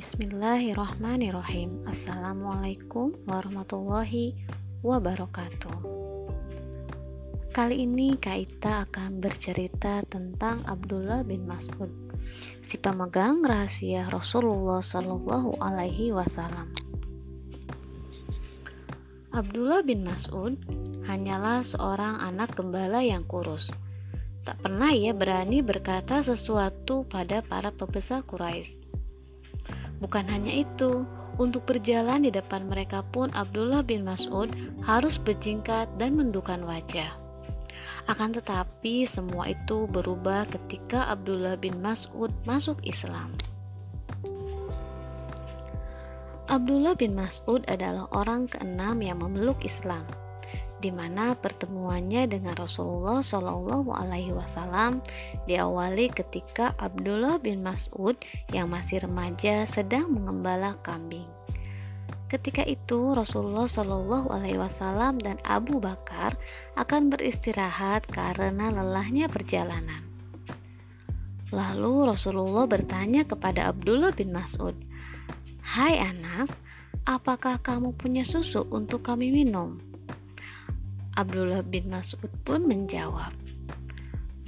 Bismillahirrahmanirrahim. Assalamualaikum warahmatullahi wabarakatuh. Kali ini Kaita akan bercerita tentang Abdullah bin Mas'ud Si pemegang rahasia Rasulullah Shallallahu Alaihi Wasallam. Abdullah bin Mas'ud hanyalah seorang anak gembala yang kurus. Tak pernah ia berani berkata sesuatu pada para pembesar Quraisy Bukan hanya itu, untuk berjalan di depan mereka pun Abdullah bin Mas'ud harus berjingkat dan mendukan wajah. Akan tetapi semua itu berubah ketika Abdullah bin Mas'ud masuk Islam. Abdullah bin Mas'ud adalah orang keenam yang memeluk Islam di mana pertemuannya dengan Rasulullah Shallallahu Alaihi Wasallam diawali ketika Abdullah bin Mas'ud yang masih remaja sedang mengembala kambing. Ketika itu Rasulullah Shallallahu Alaihi Wasallam dan Abu Bakar akan beristirahat karena lelahnya perjalanan. Lalu Rasulullah bertanya kepada Abdullah bin Mas'ud, "Hai anak, apakah kamu punya susu untuk kami minum?" Abdullah bin Mas'ud pun menjawab,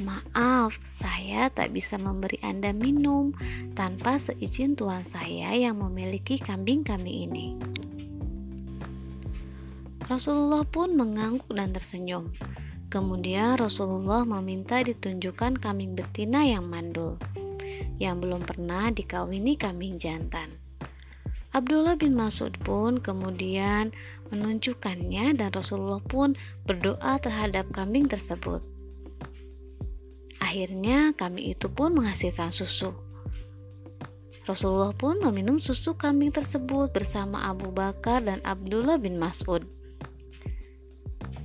Maaf, saya tak bisa memberi Anda minum tanpa seizin tuan saya yang memiliki kambing-kambing ini. Rasulullah pun mengangguk dan tersenyum. Kemudian Rasulullah meminta ditunjukkan kambing betina yang mandul, yang belum pernah dikawini kambing jantan. Abdullah bin Mas'ud pun kemudian menunjukkannya dan Rasulullah pun berdoa terhadap kambing tersebut. Akhirnya kambing itu pun menghasilkan susu. Rasulullah pun meminum susu kambing tersebut bersama Abu Bakar dan Abdullah bin Mas'ud.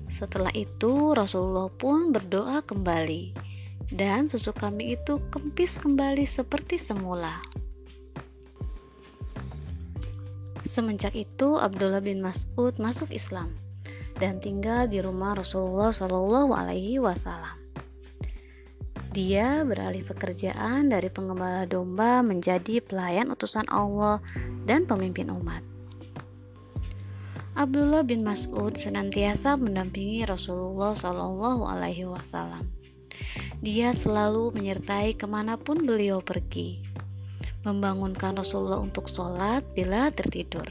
Setelah itu Rasulullah pun berdoa kembali dan susu kambing itu kempis kembali seperti semula. Semenjak itu Abdullah bin Mas'ud masuk Islam dan tinggal di rumah Rasulullah Shallallahu Alaihi Wasallam. Dia beralih pekerjaan dari pengembala domba menjadi pelayan utusan Allah dan pemimpin umat. Abdullah bin Mas'ud senantiasa mendampingi Rasulullah Shallallahu Alaihi Wasallam. Dia selalu menyertai ke mana pun beliau pergi membangunkan Rasulullah untuk sholat bila tertidur,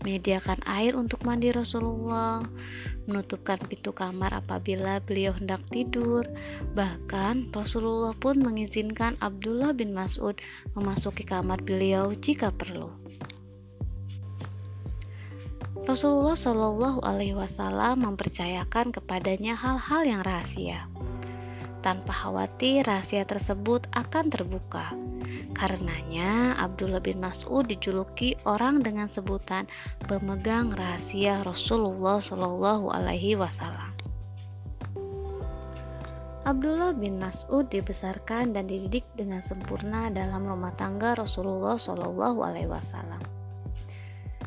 menyediakan air untuk mandi Rasulullah, menutupkan pintu kamar apabila beliau hendak tidur. Bahkan Rasulullah pun mengizinkan Abdullah bin Mas'ud memasuki kamar beliau jika perlu. Rasulullah Shallallahu Alaihi Wasallam mempercayakan kepadanya hal-hal yang rahasia tanpa khawatir rahasia tersebut akan terbuka. Karenanya Abdullah bin Mas'ud dijuluki orang dengan sebutan pemegang rahasia Rasulullah Shallallahu alaihi wasallam. Abdullah bin Mas'ud dibesarkan dan dididik dengan sempurna dalam rumah tangga Rasulullah Shallallahu alaihi wasallam.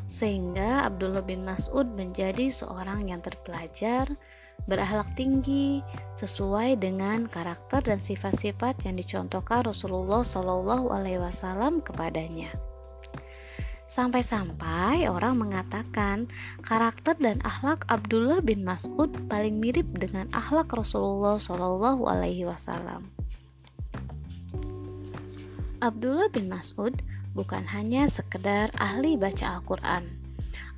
Sehingga Abdullah bin Mas'ud menjadi seorang yang terpelajar, berakhlak tinggi sesuai dengan karakter dan sifat-sifat yang dicontohkan Rasulullah Shallallahu Alaihi Wasallam kepadanya. Sampai-sampai orang mengatakan karakter dan akhlak Abdullah bin Mas'ud paling mirip dengan akhlak Rasulullah Shallallahu Alaihi Wasallam. Abdullah bin Mas'ud bukan hanya sekedar ahli baca Al-Quran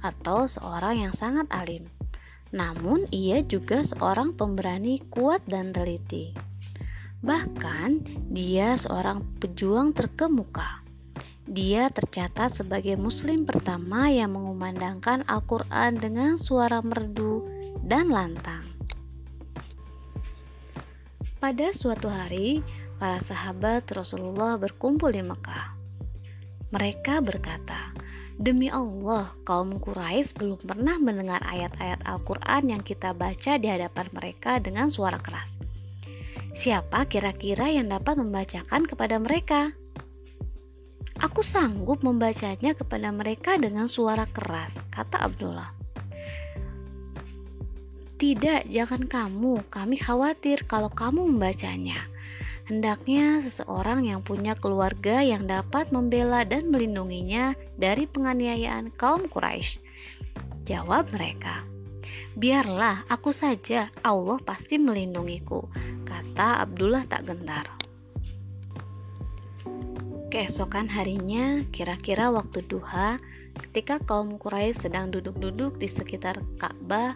atau seorang yang sangat alim, namun, ia juga seorang pemberani kuat dan teliti. Bahkan, dia seorang pejuang terkemuka. Dia tercatat sebagai Muslim pertama yang mengumandangkan Al-Quran dengan suara merdu dan lantang. Pada suatu hari, para sahabat Rasulullah berkumpul di Mekah. Mereka berkata, Demi Allah, kaum Quraisy belum pernah mendengar ayat-ayat Al-Quran yang kita baca di hadapan mereka dengan suara keras. Siapa kira-kira yang dapat membacakan kepada mereka? Aku sanggup membacanya kepada mereka dengan suara keras, kata Abdullah. Tidak, jangan kamu. Kami khawatir kalau kamu membacanya. Hendaknya seseorang yang punya keluarga yang dapat membela dan melindunginya dari penganiayaan kaum Quraisy. Jawab mereka, "Biarlah aku saja, Allah pasti melindungiku," kata Abdullah tak gentar. Keesokan harinya, kira-kira waktu duha, ketika kaum Quraisy sedang duduk-duduk di sekitar Ka'bah,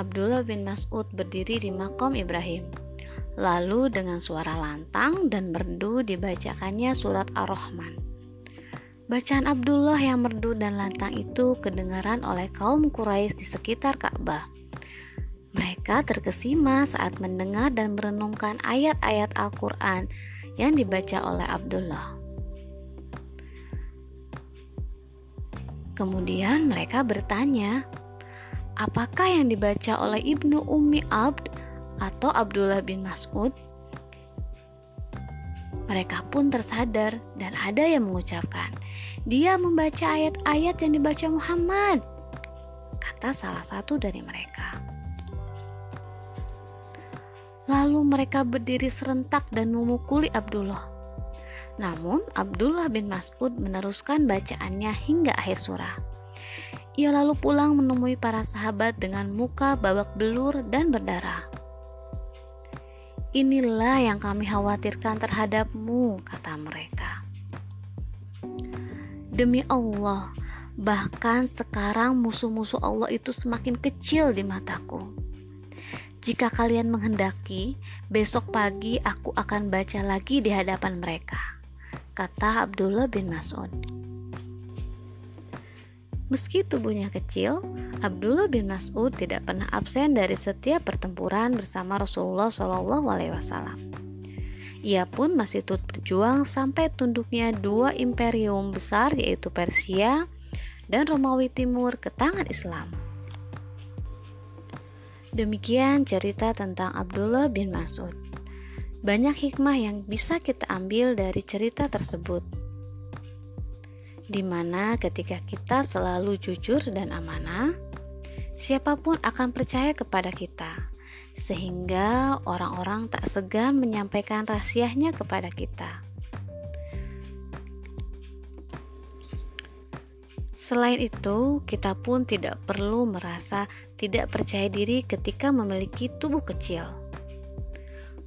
Abdullah bin Mas'ud berdiri di makom Ibrahim. Lalu dengan suara lantang dan merdu dibacakannya surat Ar-Rahman. Bacaan Abdullah yang merdu dan lantang itu kedengaran oleh kaum Quraisy di sekitar Ka'bah. Mereka terkesima saat mendengar dan merenungkan ayat-ayat Al-Quran yang dibaca oleh Abdullah. Kemudian mereka bertanya, apakah yang dibaca oleh Ibnu Ummi Abd atau Abdullah bin Mas'ud, mereka pun tersadar dan ada yang mengucapkan, "Dia membaca ayat-ayat yang dibaca Muhammad," kata salah satu dari mereka. Lalu mereka berdiri serentak dan memukuli Abdullah. Namun, Abdullah bin Mas'ud meneruskan bacaannya hingga akhir surah. Ia lalu pulang menemui para sahabat dengan muka babak belur dan berdarah. Inilah yang kami khawatirkan terhadapmu, kata mereka. Demi Allah, bahkan sekarang musuh-musuh Allah itu semakin kecil di mataku. Jika kalian menghendaki, besok pagi aku akan baca lagi di hadapan mereka, kata Abdullah bin Mas'ud. Meski tubuhnya kecil, Abdullah bin Mas'ud tidak pernah absen dari setiap pertempuran bersama Rasulullah Shallallahu Alaihi Wasallam. Ia pun masih turut berjuang sampai tunduknya dua imperium besar yaitu Persia dan Romawi Timur ke tangan Islam. Demikian cerita tentang Abdullah bin Mas'ud. Banyak hikmah yang bisa kita ambil dari cerita tersebut di mana ketika kita selalu jujur dan amanah, siapa pun akan percaya kepada kita, sehingga orang-orang tak segan menyampaikan rahasianya kepada kita. Selain itu, kita pun tidak perlu merasa tidak percaya diri ketika memiliki tubuh kecil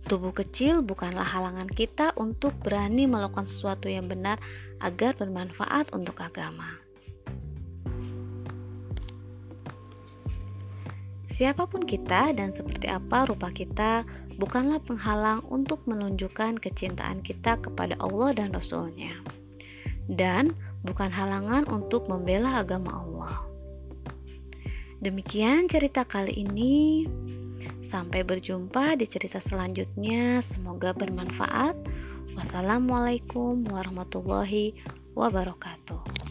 Tubuh kecil bukanlah halangan kita untuk berani melakukan sesuatu yang benar agar bermanfaat untuk agama. Siapa pun kita dan seperti apa rupa kita bukanlah penghalang untuk menunjukkan kecintaan kita kepada Allah dan Rasul-Nya. Dan bukan halangan untuk membela agama Allah. Demikian cerita kali ini. Sampai berjumpa di cerita selanjutnya. Semoga bermanfaat. Wassalamualaikum warahmatullahi wabarakatuh.